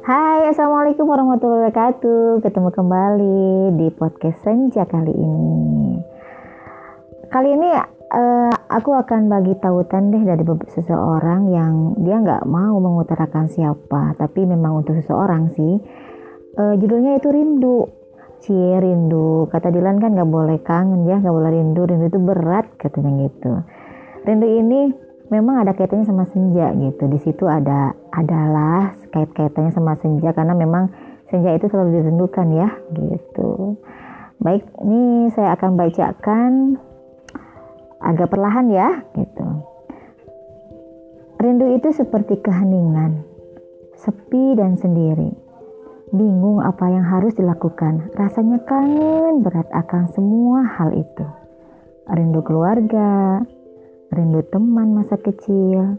Assalamualaikum warahmatullahi wabarakatuh. Ketemu kembali di podcast Senja kali ini. Kali ini uh, aku akan bagi tautan deh dari seseorang yang dia nggak mau mengutarakan siapa, tapi memang untuk seseorang sih. Uh, judulnya itu rindu. Cie rindu. Kata Dilan kan nggak boleh kangen ya, nggak boleh rindu. Rindu itu berat katanya gitu. Rindu ini memang ada kaitannya sama senja gitu. Di situ ada adalah kait-kaitannya sama senja karena memang senja itu selalu dirindukan ya gitu. Baik, ini saya akan bacakan agak perlahan ya gitu. Rindu itu seperti keheningan, sepi dan sendiri. Bingung apa yang harus dilakukan, rasanya kangen berat akan semua hal itu. Rindu keluarga, rindu teman masa kecil,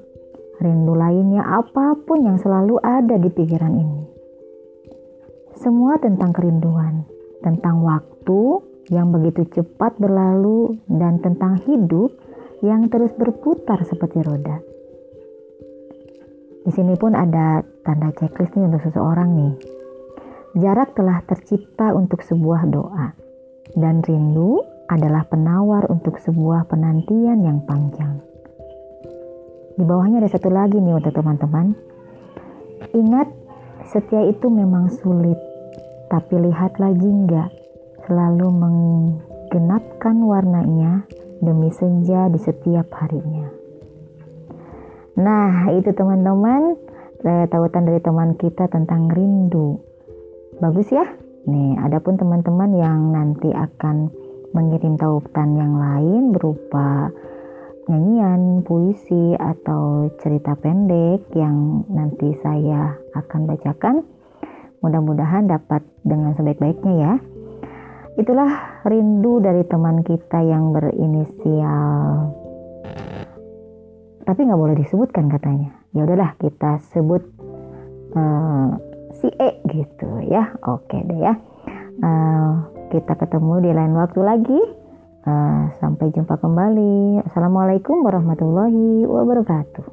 rindu lainnya apa pun yang selalu ada di pikiran ini. Semua tentang kerinduan, tentang waktu yang begitu cepat berlalu, dan tentang hidup yang terus berputar seperti roda. Di sini pun ada tanda checklist nih untuk seseorang nih. Jarak telah tercipta untuk sebuah doa, dan rindu adalah penawar untuk sebuah penantian yang panjang. Di bawahnya ada satu lagi nih untuk teman-teman. Ingat, setia itu memang sulit, tapi lihatlah jingga selalu menggenapkan warnanya demi senja di setiap harinya. Nah, itu teman-teman, tautan dari teman kita tentang rindu. Bagus ya? Nih, adapun teman-teman yang nanti akan mengirim tautan yang lain berupa nyanyian, puisi, atau cerita pendek yang nanti saya akan bacakan. Mudah-mudahan dapat dengan sebaik-baiknya ya. Itulah rindu dari teman kita yang berinisial tapi nggak boleh disebutkan katanya. Ya udahlah kita sebut uh, si E gitu ya. Oke deh ya. Uh, kita ketemu di lain waktu lagi. Uh, sampai jumpa kembali. Assalamualaikum warahmatullahi wabarakatuh.